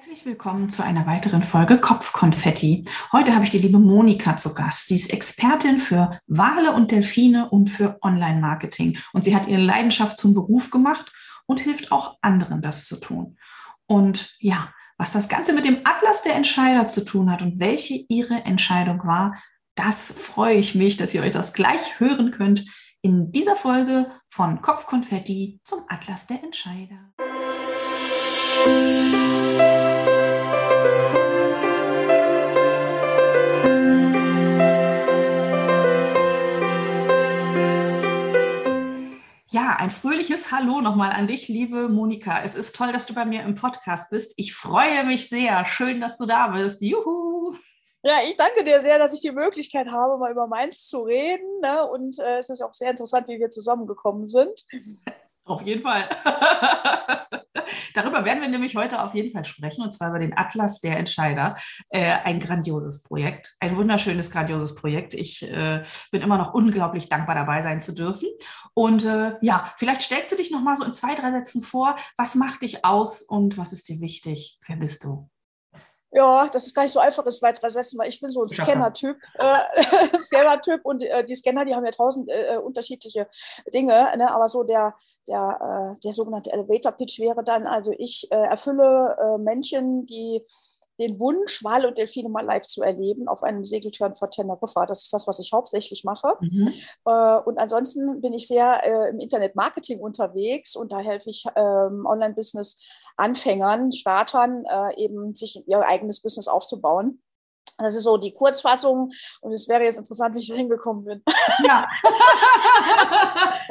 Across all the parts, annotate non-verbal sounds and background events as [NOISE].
Herzlich willkommen zu einer weiteren Folge Kopfkonfetti. Heute habe ich die liebe Monika zu Gast. Sie ist Expertin für Wale und Delfine und für Online-Marketing. Und sie hat ihre Leidenschaft zum Beruf gemacht und hilft auch anderen, das zu tun. Und ja, was das Ganze mit dem Atlas der Entscheider zu tun hat und welche ihre Entscheidung war, das freue ich mich, dass ihr euch das gleich hören könnt in dieser Folge von Kopfkonfetti zum Atlas der Entscheider. Ja, ein fröhliches Hallo nochmal an dich, liebe Monika. Es ist toll, dass du bei mir im Podcast bist. Ich freue mich sehr. Schön, dass du da bist. Juhu! Ja, ich danke dir sehr, dass ich die Möglichkeit habe, mal über meins zu reden. Ne? Und äh, es ist auch sehr interessant, wie wir zusammengekommen sind. Auf jeden Fall. [LAUGHS] Darüber werden wir nämlich heute auf jeden Fall sprechen, und zwar über den Atlas der Entscheider. Äh, ein grandioses Projekt, ein wunderschönes, grandioses Projekt. Ich äh, bin immer noch unglaublich dankbar, dabei sein zu dürfen. Und äh, ja, vielleicht stellst du dich noch mal so in zwei, drei Sätzen vor. Was macht dich aus und was ist dir wichtig? Wer bist du? Ja, das ist gar nicht so einfach, ist weiter setzen, weil ich bin so ein Scanner-Typ. Äh, [LAUGHS] Scanner-Typ und äh, die Scanner, die haben ja tausend äh, unterschiedliche Dinge, ne? aber so der, der, äh, der sogenannte Elevator-Pitch wäre dann, also ich äh, erfülle äh, Menschen, die den Wunsch, Wale und Delfine mal live zu erleben auf einem Segeltörn vor Teneriffa. Das ist das, was ich hauptsächlich mache. Mhm. Äh, und ansonsten bin ich sehr äh, im Internet-Marketing unterwegs und da helfe ich ähm, Online-Business-Anfängern, Startern, äh, eben sich ihr eigenes Business aufzubauen. Das ist so die Kurzfassung und es wäre jetzt interessant, wie ich da hingekommen bin. Ja, [LAUGHS]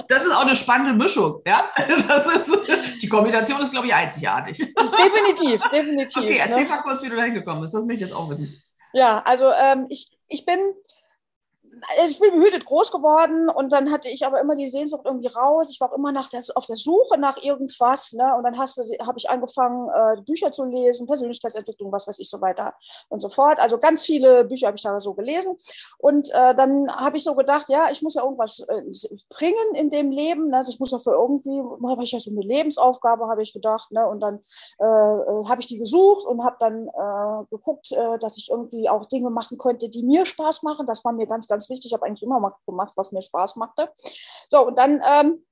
das ist auch eine spannende Mischung. Ja, das ist, die Kombination ist, glaube ich, einzigartig. Definitiv, definitiv. Okay, erzähl ne? mal kurz, wie du da hingekommen bist. Das möchte ich jetzt auch wissen. Ja, also ähm, ich, ich bin ich bin behütet groß geworden und dann hatte ich aber immer die Sehnsucht irgendwie raus. Ich war auch immer nach der, auf der Suche nach irgendwas. Ne? Und dann habe ich angefangen, äh, Bücher zu lesen, Persönlichkeitsentwicklung, was weiß ich, so weiter und so fort. Also ganz viele Bücher habe ich da so gelesen. Und äh, dann habe ich so gedacht, ja, ich muss ja irgendwas äh, bringen in dem Leben. Ne? Also ich muss ja für irgendwie, habe ich ja so eine Lebensaufgabe, habe ich gedacht. Ne? Und dann äh, äh, habe ich die gesucht und habe dann äh, geguckt, dass ich irgendwie auch Dinge machen könnte, die mir Spaß machen. Das war mir ganz, ganz wichtig. Ich habe eigentlich immer gemacht, was mir Spaß machte. So, und dann ähm,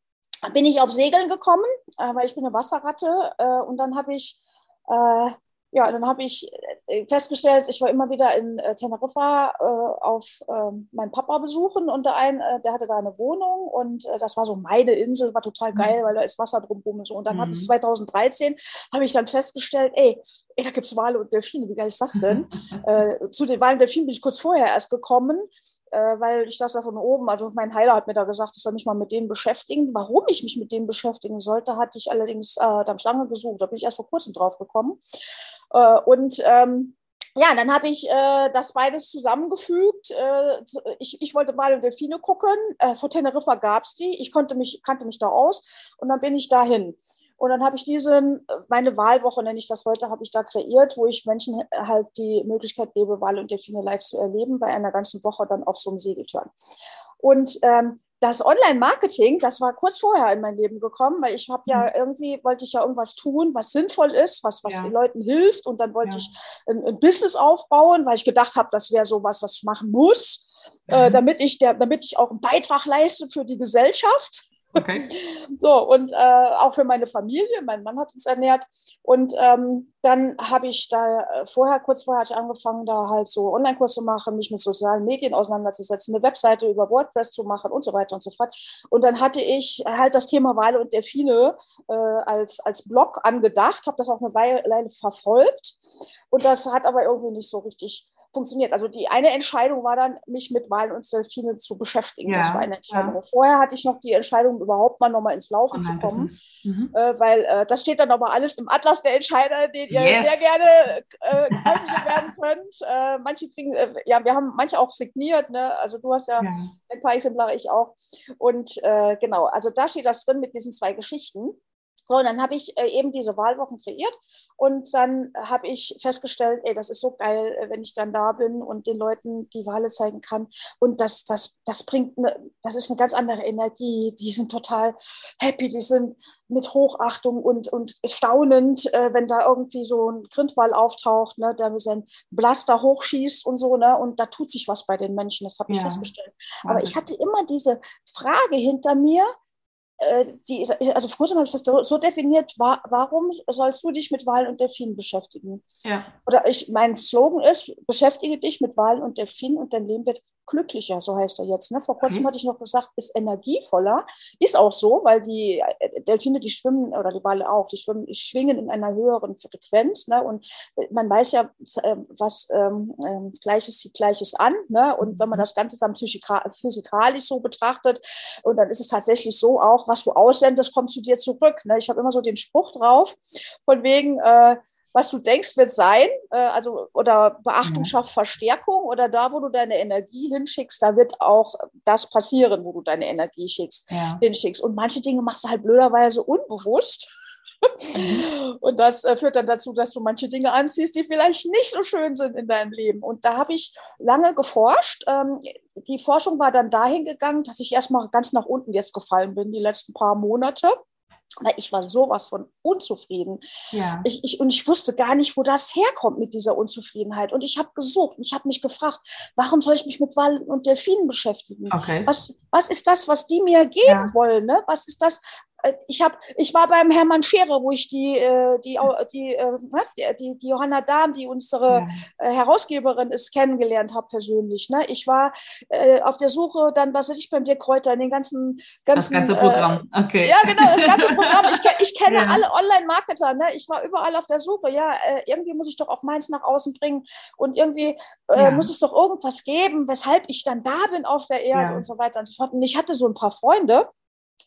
bin ich auf Segeln gekommen, äh, weil ich bin eine Wasserratte. Äh, und dann habe ich äh, ja, dann habe ich äh, festgestellt, ich war immer wieder in äh, Teneriffa äh, auf äh, meinen Papa besuchen und der, ein, äh, der hatte da eine Wohnung und äh, das war so meine Insel, war total geil, mhm. weil da ist Wasser drumherum und so. Und dann mhm. habe ich 2013 habe ich dann festgestellt, ey, ey da gibt es Wale und Delfine, wie geil ist das denn? [LAUGHS] zu den Walen und Delfinen bin ich kurz vorher erst gekommen äh, weil ich das da von oben, also mein Heiler hat mir da gesagt, ich soll mich mal mit denen beschäftigen. Warum ich mich mit denen beschäftigen sollte, hatte ich allerdings äh, dann Stange gesucht. Da bin ich erst vor kurzem drauf gekommen. Äh, und ähm, ja, dann habe ich äh, das beides zusammengefügt. Äh, ich, ich wollte mal in Delfine gucken. Äh, vor Teneriffa gab es die. Ich konnte mich, kannte mich da aus und dann bin ich dahin. Und dann habe ich diese, meine Wahlwoche nenne ich das heute, habe ich da kreiert, wo ich Menschen halt die Möglichkeit gebe, Wahl und Delfine live zu erleben, bei einer ganzen Woche dann auf so einem Segeltörn. Und ähm, das Online-Marketing, das war kurz vorher in mein Leben gekommen, weil ich habe ja mhm. irgendwie, wollte ich ja irgendwas tun, was sinnvoll ist, was, was ja. den Leuten hilft. Und dann wollte ja. ich ein, ein, Business aufbauen, weil ich gedacht habe, das wäre so was, was ich machen muss, äh, mhm. äh, damit, ich der, damit ich auch einen Beitrag leiste für die Gesellschaft. Okay. [LAUGHS] So, und äh, auch für meine Familie. Mein Mann hat uns ernährt. Und ähm, dann habe ich da äh, vorher, kurz vorher hatte ich angefangen, da halt so Online-Kurs zu machen, mich mit sozialen Medien auseinanderzusetzen, eine Webseite über WordPress zu machen und so weiter und so fort. Und dann hatte ich halt das Thema Wale und Delfine äh, als, als Blog angedacht, habe das auch eine Weile verfolgt. Und das hat aber irgendwie nicht so richtig funktioniert. Also die eine Entscheidung war dann, mich mit Wahlen und Delfinen zu beschäftigen. Ja, das war eine Entscheidung. Ja. Vorher hatte ich noch die Entscheidung, überhaupt mal nochmal ins Laufen zu kommen, mhm. äh, weil äh, das steht dann aber alles im Atlas der Entscheider, den ihr yes. sehr gerne äh, [LAUGHS] werden könnt. Äh, manche kriegen, äh, ja, wir haben manche auch signiert, ne? also du hast ja, ja. ein paar Exemplare, ich auch. Und äh, genau, also da steht das drin mit diesen zwei Geschichten. So, und dann habe ich äh, eben diese Wahlwochen kreiert und dann habe ich festgestellt, ey, das ist so geil, äh, wenn ich dann da bin und den Leuten die Wale zeigen kann. Und das, das, das bringt, eine, das ist eine ganz andere Energie. Die sind total happy, die sind mit Hochachtung und, und staunend, äh, wenn da irgendwie so ein Grindwal auftaucht, ne, der mit seinem Blaster hochschießt und so, ne, und da tut sich was bei den Menschen, das habe ich ja. festgestellt. Aber ich hatte immer diese Frage hinter mir, die, also früher habe ich das so, definiert, war, warum sollst du dich mit Wahlen und Delfinen beschäftigen? Ja. Oder ich, mein Slogan ist, beschäftige dich mit Wahlen und Delfinen und dein Leben wird glücklicher, so heißt er jetzt. Ne? Vor kurzem mhm. hatte ich noch gesagt, ist energievoller. Ist auch so, weil die äh, Delfine, die schwimmen, oder die Wale auch, die schwimmen, schwingen in einer höheren Frequenz. Ne? Und äh, man weiß ja, äh, was ähm, ähm, Gleiches sieht Gleiches an. Ne? Und wenn man mhm. das Ganze dann physikalisch so betrachtet, und dann ist es tatsächlich so auch, was du aussendest, kommt zu dir zurück. Ne? Ich habe immer so den Spruch drauf, von wegen, äh, was du denkst, wird sein, äh, also oder Beachtung ja. schafft Verstärkung oder da, wo du deine Energie hinschickst, da wird auch das passieren, wo du deine Energie schickst, ja. hinschickst. Und manche Dinge machst du halt blöderweise unbewusst. Mhm. [LAUGHS] Und das äh, führt dann dazu, dass du manche Dinge anziehst, die vielleicht nicht so schön sind in deinem Leben. Und da habe ich lange geforscht. Ähm, die Forschung war dann dahin gegangen, dass ich erstmal ganz nach unten jetzt gefallen bin, die letzten paar Monate weil ich war sowas von unzufrieden. Ja. Ich, ich, und ich wusste gar nicht, wo das herkommt mit dieser Unzufriedenheit. Und ich habe gesucht und ich habe mich gefragt, warum soll ich mich mit Walen und Delfinen beschäftigen? Okay. Was, was ist das, was die mir geben ja. wollen? Ne? Was ist das, ich habe, ich war beim Hermann Scherer, wo ich die, äh, die, die, äh, ne, die, die Johanna Dahm, die unsere ja. Herausgeberin ist, kennengelernt habe persönlich. Ne? Ich war auf der Suche dann, was weiß ich, beim Dirk Kräuter, in den ganzen, ganzen Das ganze Programm, okay. Ja, genau, das ganze Programm. Ich, ich kenne [LAUGHS] ja. alle Online-Marketer, ne? ich war überall auf der Suche. Ja, irgendwie muss ich doch auch meins nach außen bringen und irgendwie ja. muss es doch irgendwas geben, weshalb ich dann da bin auf der Erde und so weiter und so fort. Und ich hatte so ein paar Freunde,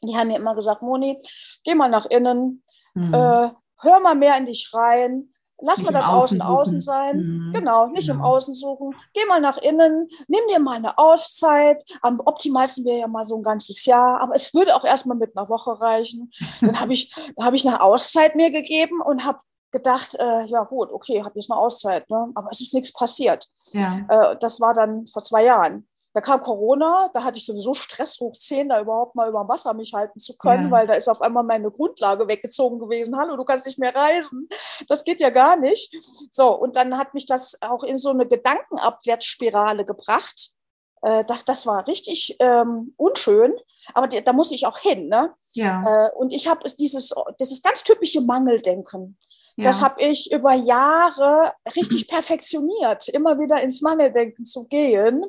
die haben mir immer gesagt, Moni, geh mal nach innen, mhm. äh, hör mal mehr in dich rein, lass nicht mal das Außen außen sein. Mhm. Genau, nicht genau. im Außen suchen. Geh mal nach innen, nimm dir mal eine Auszeit. Am optimalsten wäre ja mal so ein ganzes Jahr, aber es würde auch erstmal mit einer Woche reichen. [LAUGHS] Dann habe ich, hab ich eine Auszeit mir gegeben und habe gedacht, äh, ja gut, okay, habe jetzt eine Auszeit, ne? aber es ist nichts passiert. Ja. Äh, das war dann vor zwei Jahren. Da kam Corona, da hatte ich sowieso Stress hoch 10, da überhaupt mal über Wasser mich halten zu können, ja. weil da ist auf einmal meine Grundlage weggezogen gewesen. Hallo, du kannst nicht mehr reisen. Das geht ja gar nicht. So, und dann hat mich das auch in so eine Gedankenabwärtsspirale gebracht. Äh, das, das war richtig ähm, unschön, aber die, da muss ich auch hin. Ne? Ja. Äh, und ich habe dieses, dieses ganz typische Mangeldenken. Ja. Das habe ich über Jahre richtig [CLEARS THROAT] perfektioniert, immer wieder ins Mangeldenken zu gehen,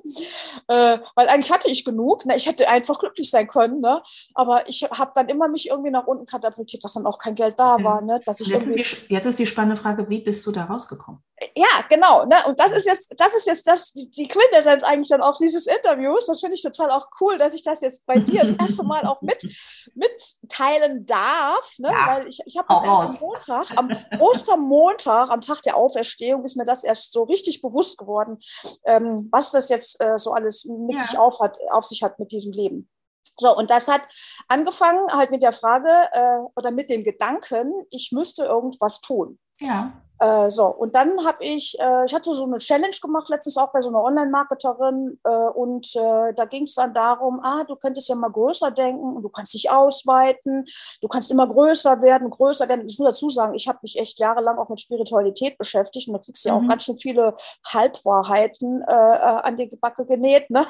äh, weil eigentlich hatte ich genug. Ne? Ich hätte einfach glücklich sein können, ne? aber ich habe dann immer mich irgendwie nach unten katapultiert, dass dann auch kein Geld da war. Ne? Dass ich jetzt, ist die, jetzt ist die spannende Frage, wie bist du da rausgekommen? Ja, genau. Ne? Und das ist jetzt, das ist jetzt das, die, Quintessenz eigentlich dann auch dieses Interviews. Das finde ich total auch cool, dass ich das jetzt bei dir das erste Mal auch mit, mitteilen darf. Ne? Ja. Weil ich, ich habe das am Montag, am Ostermontag, am Tag der Auferstehung, ist mir das erst so richtig bewusst geworden, ähm, was das jetzt äh, so alles mit ja. sich auf, hat, auf sich hat mit diesem Leben. So, und das hat angefangen halt mit der Frage äh, oder mit dem Gedanken, ich müsste irgendwas tun. Ja. Äh, so, und dann habe ich, äh, ich hatte so eine Challenge gemacht, letztens auch bei so einer Online-Marketerin. Äh, und äh, da ging es dann darum, ah, du könntest ja mal größer denken und du kannst dich ausweiten, du kannst immer größer werden, größer werden. Ich muss dazu sagen, ich habe mich echt jahrelang auch mit Spiritualität beschäftigt und da kriegst du ja mhm. auch ganz schön viele Halbwahrheiten äh, äh, an die Backe genäht. Ne?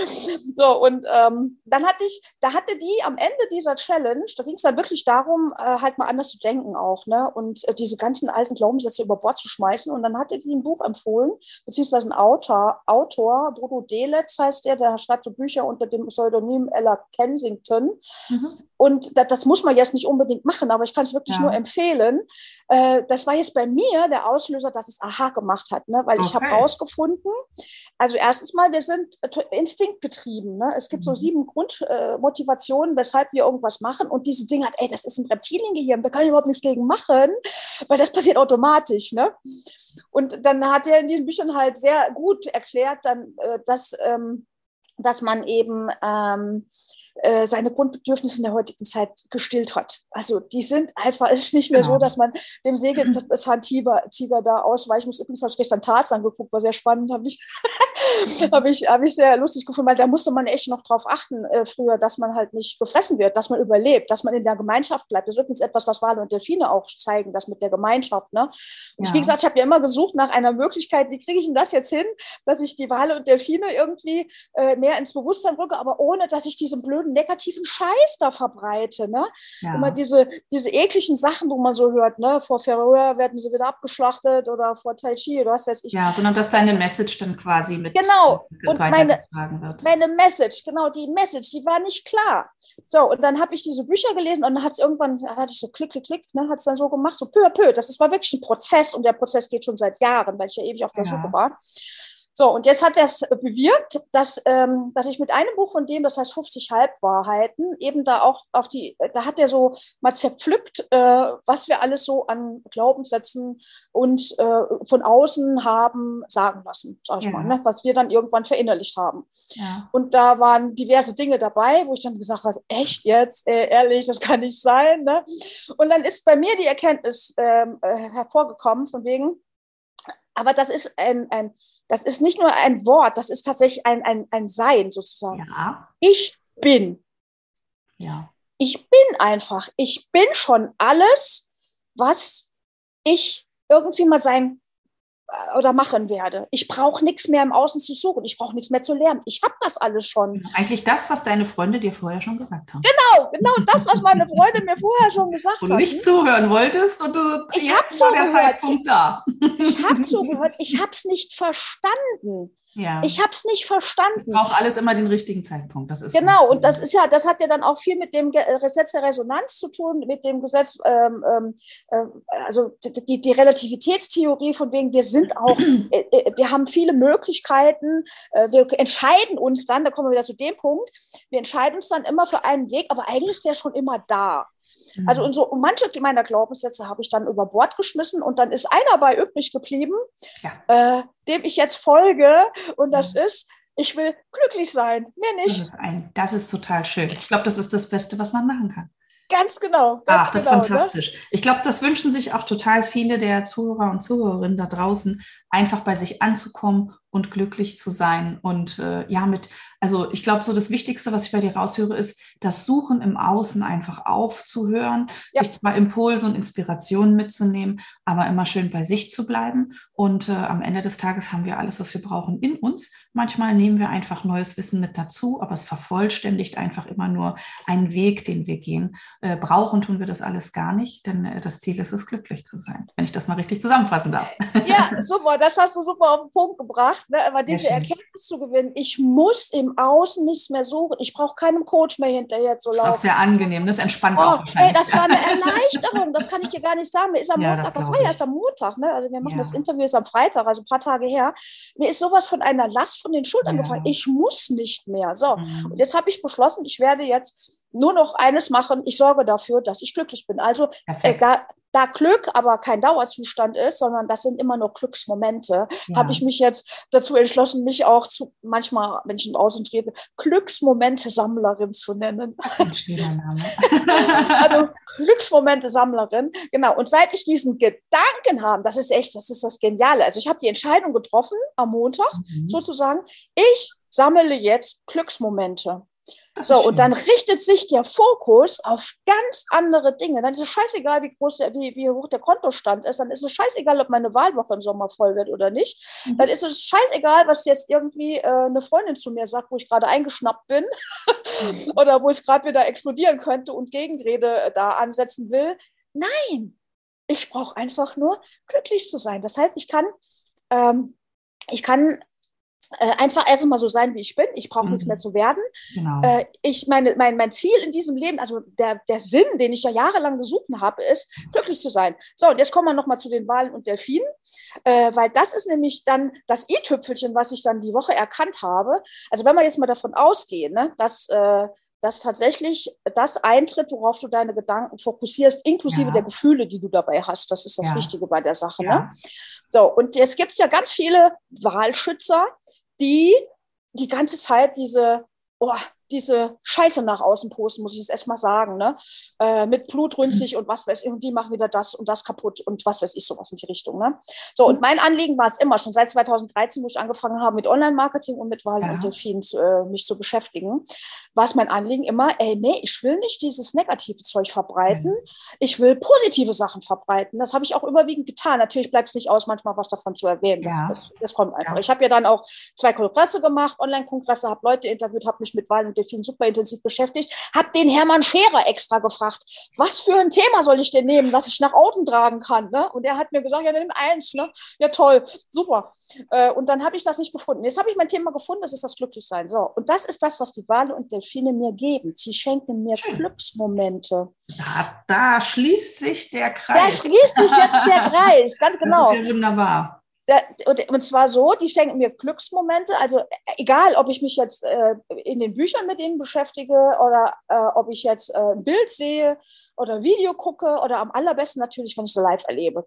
[LAUGHS] so, und ähm, dann hatte ich, da hatte die am Ende dieser Challenge, da ging es dann wirklich darum, halt mal anders zu denken auch, ne? Und diese ganzen alten Glaubenssätze Gesetze über Bord zu schmeißen. Und dann hatte sie ein Buch empfohlen, beziehungsweise ein Autor, Autor Bodo Deletz heißt der, der schreibt so Bücher unter dem Pseudonym Ella Kensington. Mhm. Und das, das, muss man jetzt nicht unbedingt machen, aber ich kann es wirklich ja. nur empfehlen. Äh, das war jetzt bei mir der Auslöser, dass es Aha gemacht hat, ne? weil okay. ich habe herausgefunden, also erstens mal, wir sind instinktgetrieben. Ne? Es gibt mhm. so sieben Grundmotivationen, äh, weshalb wir irgendwas machen. Und diese Dinge hat, ey, das ist ein Reptiliengehirn, da kann ich überhaupt nichts gegen machen, weil das passiert automatisch. Ne? Und dann hat er in diesen Büchern halt sehr gut erklärt, dann, äh, dass, ähm, dass man eben ähm, äh, seine Grundbedürfnisse in der heutigen Zeit gestillt hat. Also die sind einfach, es ist nicht mehr genau. so, dass man dem Sägezahntiger [LAUGHS] Tiger da ausweichen muss. Übrigens habe ich gestern Tarzan geguckt, war sehr spannend, habe ich, [LAUGHS] hab ich, hab ich sehr lustig gefunden, weil da musste man echt noch drauf achten äh, früher, dass man halt nicht gefressen wird, dass man überlebt, dass man in der Gemeinschaft bleibt. Das ist übrigens etwas, was Wale und Delfine auch zeigen, das mit der Gemeinschaft. Ne? Und ja. ich, wie gesagt, ich habe ja immer gesucht nach einer Möglichkeit, wie kriege ich denn das jetzt hin, dass ich die Wale und Delfine irgendwie äh, mehr ins Bewusstsein rücke, aber ohne, dass ich diesen blöden negativen Scheiß da verbreite. Ne? Ja. Immer diese, diese ekligen Sachen, wo man so hört, ne? vor Färöer werden sie wieder abgeschlachtet oder vor Tai Chi oder was weiß ich. Ja, sondern dass deine Message dann quasi mit Genau, und meine, meine Message, genau, die Message, die war nicht klar. So, und dann habe ich diese Bücher gelesen und dann hat es irgendwann, hatte ich so klick, klick, klick, ne, hat es dann so gemacht, so peu à peu. Das ist, war wirklich ein Prozess und der Prozess geht schon seit Jahren, weil ich ja ewig auf der ja. Suche war. So, und jetzt hat er es bewirkt, dass, ähm, dass ich mit einem Buch von dem, das heißt 50 Halbwahrheiten, eben da auch auf die, da hat er so mal zerpflückt, äh, was wir alles so an Glaubenssätzen und äh, von außen haben sagen lassen, sag ich ja. mal, ne? was wir dann irgendwann verinnerlicht haben. Ja. Und da waren diverse Dinge dabei, wo ich dann gesagt habe, echt jetzt, äh, ehrlich, das kann nicht sein. Ne? Und dann ist bei mir die Erkenntnis ähm, äh, hervorgekommen, von wegen, aber das ist ein, ein das ist nicht nur ein Wort, das ist tatsächlich ein, ein, ein Sein sozusagen. Ja. Ich bin. Ja. Ich bin einfach. Ich bin schon alles, was ich irgendwie mal sein oder machen werde. Ich brauche nichts mehr im Außen zu suchen. Ich brauche nichts mehr zu lernen. Ich habe das alles schon. Eigentlich das, was deine Freunde dir vorher schon gesagt haben. Genau, genau das, was meine Freunde mir vorher schon gesagt haben. Du nicht zuhören wolltest und du ich habe zugehört. Ich habe zugehört. Ich habe es nicht verstanden. Ja. Ich habe es nicht verstanden. Es braucht alles immer den richtigen Zeitpunkt. Das ist genau, und das ist ja, das hat ja dann auch viel mit dem Gesetz der Resonanz zu tun, mit dem Gesetz, ähm, ähm äh, also die, die Relativitätstheorie von wegen, wir sind auch, äh, äh, wir haben viele Möglichkeiten, äh, wir entscheiden uns dann, da kommen wir wieder zu dem Punkt, wir entscheiden uns dann immer für einen Weg, aber eigentlich ist der schon immer da. Also und so und manche meiner Glaubenssätze habe ich dann über Bord geschmissen und dann ist einer bei übrig geblieben, ja. äh, dem ich jetzt folge und das ja. ist, ich will glücklich sein, mehr nicht. Das ist, ein, das ist total schön. Ich glaube, das ist das Beste, was man machen kann. Ganz genau. Ganz Ach, das genau, ist ne? fantastisch. Ne? Ich glaube, das wünschen sich auch total viele der Zuhörer und Zuhörerinnen da draußen, einfach bei sich anzukommen und glücklich zu sein. Und äh, ja, mit, also ich glaube, so das Wichtigste, was ich bei dir raushöre, ist, das Suchen im Außen einfach aufzuhören, ja. sich zwar Impulse und Inspirationen mitzunehmen, aber immer schön bei sich zu bleiben. Und äh, am Ende des Tages haben wir alles, was wir brauchen, in uns. Manchmal nehmen wir einfach neues Wissen mit dazu, aber es vervollständigt einfach immer nur einen Weg, den wir gehen. Äh, brauchen tun wir das alles gar nicht, denn äh, das Ziel ist es, glücklich zu sein, wenn ich das mal richtig zusammenfassen darf. Ja, super, das hast du super auf den Punkt gebracht, ne? aber diese Erkenntnis zu gewinnen, ich muss im Außen nichts mehr suchen, ich brauche keinem Coach mehr hinterher zu laufen. Das ist auch sehr angenehm, das entspannt oh, auch ey, das war eine [LAUGHS] Erleichterung, das kann ich dir gar nicht sagen. Mir ist am ja, Montag, das, das war ja erst am Montag, ne? also wir machen ja. das Interview jetzt am Freitag, also ein paar Tage her. Mir ist sowas von einer Last von den Schultern ja. gefallen. Ich muss nicht mehr. So, mhm. und jetzt habe ich beschlossen, ich werde jetzt nur noch eines machen, ich sorge dafür, dass ich glücklich bin. Also egal, da Glück aber kein Dauerzustand ist, sondern das sind immer nur Glücksmomente, ja. habe ich mich jetzt dazu entschlossen, mich auch zu, manchmal, wenn ich in Außen trete, Glücksmomente-Sammlerin zu nennen. [LAUGHS] Also Glücksmomente-Sammlerin, genau. Und seit ich diesen Gedanken habe, das ist echt, das ist das Geniale. Also ich habe die Entscheidung getroffen am Montag mhm. sozusagen, ich sammle jetzt Glücksmomente. So, und dann richtet sich der Fokus auf ganz andere Dinge. Dann ist es scheißegal, wie groß der, wie, wie hoch der Kontostand ist. Dann ist es scheißegal, ob meine Wahlwoche im Sommer voll wird oder nicht. Mhm. Dann ist es scheißegal, was jetzt irgendwie äh, eine Freundin zu mir sagt, wo ich gerade eingeschnappt bin mhm. [LAUGHS] oder wo es gerade wieder explodieren könnte und Gegenrede äh, da ansetzen will. Nein, ich brauche einfach nur glücklich zu sein. Das heißt, ich kann, ähm, ich kann äh, einfach erst mal so sein, wie ich bin. Ich brauche mhm. nichts mehr zu werden. Genau. Äh, ich meine, mein, mein Ziel in diesem Leben, also der, der Sinn, den ich ja jahrelang gesucht habe, ist, glücklich zu sein. So, und jetzt kommen wir nochmal zu den Wahlen und Delfinen, äh, weil das ist nämlich dann das i-Tüpfelchen, was ich dann die Woche erkannt habe. Also wenn wir jetzt mal davon ausgehen, ne, dass äh, dass tatsächlich das eintritt, worauf du deine Gedanken fokussierst, inklusive ja. der Gefühle, die du dabei hast. Das ist das ja. Wichtige bei der Sache. Ja. Ne? So, und jetzt gibt es ja ganz viele Wahlschützer, die die ganze Zeit diese, oh, diese Scheiße nach außen posten, muss ich jetzt erstmal sagen, ne? Äh, mit blutrünstig und was weiß ich, und die machen wieder das und das kaputt und was weiß ich, sowas in die Richtung. Ne? So, und mein Anliegen war es immer, schon seit 2013, wo ich angefangen habe mit Online-Marketing und mit Wahlen ja. und Delfinen äh, mich zu beschäftigen, war es mein Anliegen immer, ey, nee, ich will nicht dieses negative Zeug verbreiten, mhm. ich will positive Sachen verbreiten. Das habe ich auch überwiegend getan. Natürlich bleibt es nicht aus, manchmal was davon zu erwähnen. Ja. Das, das, das, kommt einfach. Ja. Ich habe ja dann auch zwei Kongresse gemacht, Online-Kongresse, habe Leute interviewt, habe mich mit Wahlen und Delfinen super intensiv beschäftigt, habe den Hermann Scherer extra gefragt, was für ein Thema soll ich denn nehmen, was ich nach außen tragen kann? Ne? Und er hat mir gesagt, ja, nimm eins. Ne? Ja, toll, super. Äh, und dann habe ich das nicht gefunden. Jetzt habe ich mein Thema gefunden, das ist das Glücklichsein. So, und das ist das, was die Wale und Delfine mir geben. Sie schenken mir Schön. Glücksmomente. Da, da schließt sich der Kreis. Da schließt sich jetzt der [LAUGHS] Kreis, ganz genau. Das ist ja wunderbar und zwar so, die schenken mir Glücksmomente. Also äh, egal, ob ich mich jetzt äh, in den Büchern mit denen beschäftige oder äh, ob ich jetzt äh, ein Bild sehe oder ein Video gucke oder am allerbesten natürlich, wenn ich so live erlebe.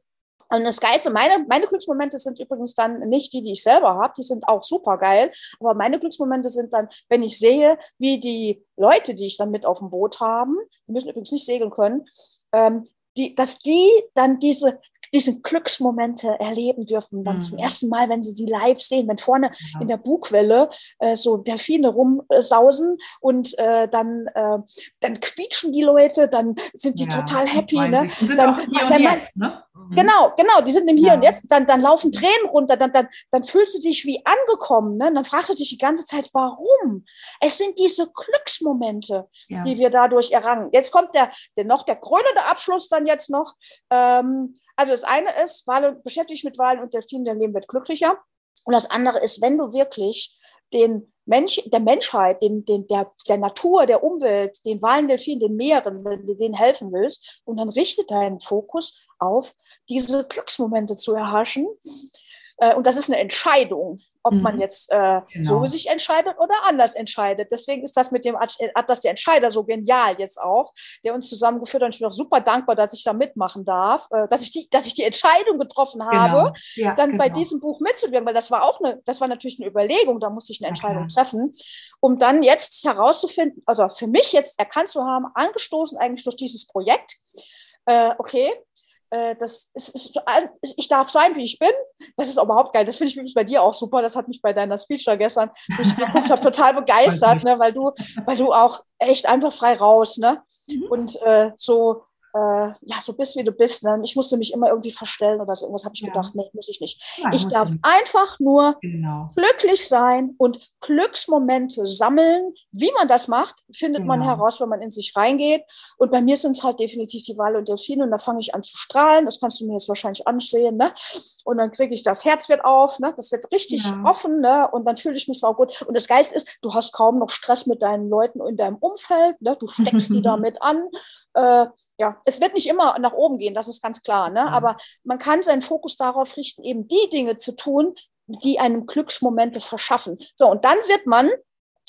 Und das Geilste, meine, meine Glücksmomente sind übrigens dann nicht die, die ich selber habe, die sind auch super geil. Aber meine Glücksmomente sind dann, wenn ich sehe, wie die Leute, die ich dann mit auf dem Boot haben, die müssen übrigens nicht segeln können, ähm, die, dass die dann diese diese Glücksmomente erleben dürfen, dann mhm. zum ersten Mal, wenn sie die live sehen, wenn vorne ja. in der Bugwelle äh, so Delfine rumsausen und äh, dann, äh, dann quietschen die Leute, dann sind die ja, total happy. Ne? Dann, hier und jetzt, ne? Mhm. Genau, genau, die sind im Hier ja. und Jetzt, dann, dann laufen Tränen runter, dann, dann, dann fühlst du dich wie angekommen, ne? dann fragst du dich die ganze Zeit, warum? Es sind diese Glücksmomente, die wir dadurch errangen. Jetzt kommt der, der noch der krönende Abschluss dann jetzt noch. Ähm, also das eine ist, Wahlen, beschäftige dich mit Wahlen und Delfinen, dein Leben wird glücklicher. Und das andere ist, wenn du wirklich den Mensch, der Menschheit, den, den, der, der Natur, der Umwelt, den Wahlen, den Meeren, wenn du denen helfen willst, und dann richte deinen Fokus auf diese Glücksmomente zu erhaschen. Äh, und das ist eine Entscheidung ob mhm. man jetzt äh, genau. so sich entscheidet oder anders entscheidet. Deswegen ist das mit dem Atlas der Entscheider so genial jetzt auch, der uns zusammengeführt hat. Und ich bin auch super dankbar, dass ich da mitmachen darf, äh, dass, ich die, dass ich die Entscheidung getroffen genau. habe, genau. ja, dann genau. bei diesem Buch mitzuwirken, weil das war auch eine, das war natürlich eine Überlegung, da musste ich eine Entscheidung okay. treffen, um dann jetzt herauszufinden, also für mich jetzt erkannt zu haben, angestoßen eigentlich durch dieses Projekt, äh, okay, äh, das ist, ist, ich darf sein, wie ich bin. Das ist überhaupt geil. Das finde ich übrigens bei dir auch super. Das hat mich bei deiner Speech da gestern, wo ich geguckt habe, total begeistert, ne? weil du, weil du auch echt einfach frei raus, ne? Mhm. Und äh, so äh, ja, so bist, wie du bist. Ne? Ich musste mich immer irgendwie verstellen oder so irgendwas, habe ich ja. gedacht, nee, muss ich nicht. Nein, ich darf nicht. einfach nur genau. glücklich sein und Glücksmomente sammeln. Wie man das macht, findet genau. man heraus, wenn man in sich reingeht. Und bei mir sind es halt definitiv die Wale und Delfine und da fange ich an zu strahlen. Das kannst du mir jetzt wahrscheinlich ansehen. Ne? Und dann kriege ich das Herz wird auf, ne? das wird richtig ja. offen ne? und dann fühle ich mich auch gut. Und das Geilste ist, du hast kaum noch Stress mit deinen Leuten in deinem Umfeld. Ne? Du steckst die [LAUGHS] damit an. Äh, ja, es wird nicht immer nach oben gehen, das ist ganz klar. Ne? Aber man kann seinen Fokus darauf richten, eben die Dinge zu tun, die einem Glücksmomente verschaffen. So, und dann wird man,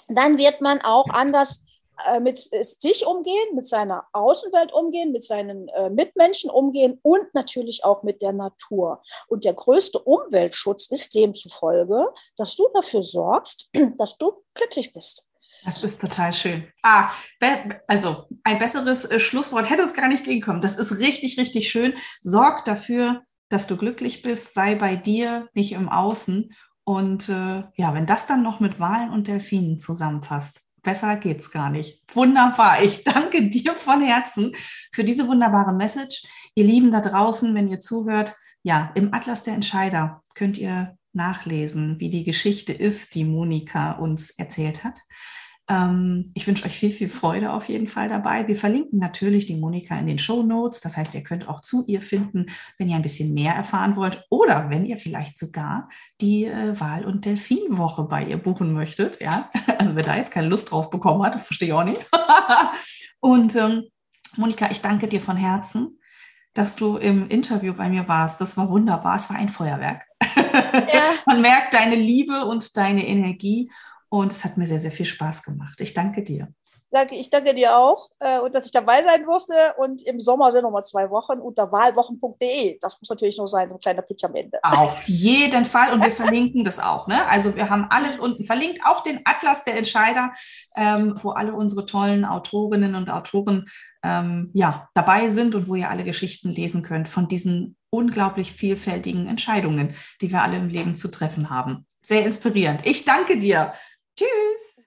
dann wird man auch anders äh, mit sich umgehen, mit seiner Außenwelt umgehen, mit seinen äh, Mitmenschen umgehen und natürlich auch mit der Natur. Und der größte Umweltschutz ist demzufolge, dass du dafür sorgst, [CLEARS THROAT] dass du glücklich bist. Das ist total schön. Ah, also ein besseres äh, Schlusswort hätte es gar nicht gehen können. Das ist richtig, richtig schön. Sorg dafür, dass du glücklich bist, sei bei dir, nicht im Außen. Und äh, ja, wenn das dann noch mit Wahlen und Delfinen zusammenfasst, besser geht's gar nicht. Wunderbar. Ich danke dir von Herzen für diese wunderbare Message. Ihr Lieben da draußen, wenn ihr zuhört, ja, im Atlas der Entscheider könnt ihr nachlesen, wie die Geschichte ist, die Monika uns erzählt hat. Ähm, ich wünsche euch viel, viel Freude auf jeden Fall dabei. Wir verlinken natürlich die Monika in den Show Notes. Das heißt, ihr könnt auch zu ihr finden, wenn ihr ein bisschen mehr erfahren wollt oder wenn ihr vielleicht sogar die äh, Wahl- und Delfinwoche bei ihr buchen möchtet. Ja, [LAUGHS] also wer da jetzt keine Lust drauf bekommen hat, verstehe ich auch nicht. [LAUGHS] und ähm, Monika, ich danke dir von Herzen, dass du im Interview bei mir warst. Das war wunderbar. Es war ein Feuerwerk. Ja. [LAUGHS] Man merkt deine Liebe und deine Energie. Und es hat mir sehr, sehr viel Spaß gemacht. Ich danke dir. Danke, ich danke dir auch äh, und dass ich dabei sein durfte. Und im Sommer sind nochmal zwei Wochen unter wahlwochen.de. Das muss natürlich noch sein, so ein kleiner Pitch am Ende. Auf [LAUGHS] jeden Fall. Und wir verlinken das auch. Ne? Also wir haben alles unten verlinkt, auch den Atlas der Entscheider, ähm, wo alle unsere tollen Autorinnen und Autoren ähm, ja, dabei sind und wo ihr alle Geschichten lesen könnt von diesen unglaublich vielfältigen Entscheidungen, die wir alle im Leben zu treffen haben. Sehr inspirierend. Ich danke dir. Tschüss.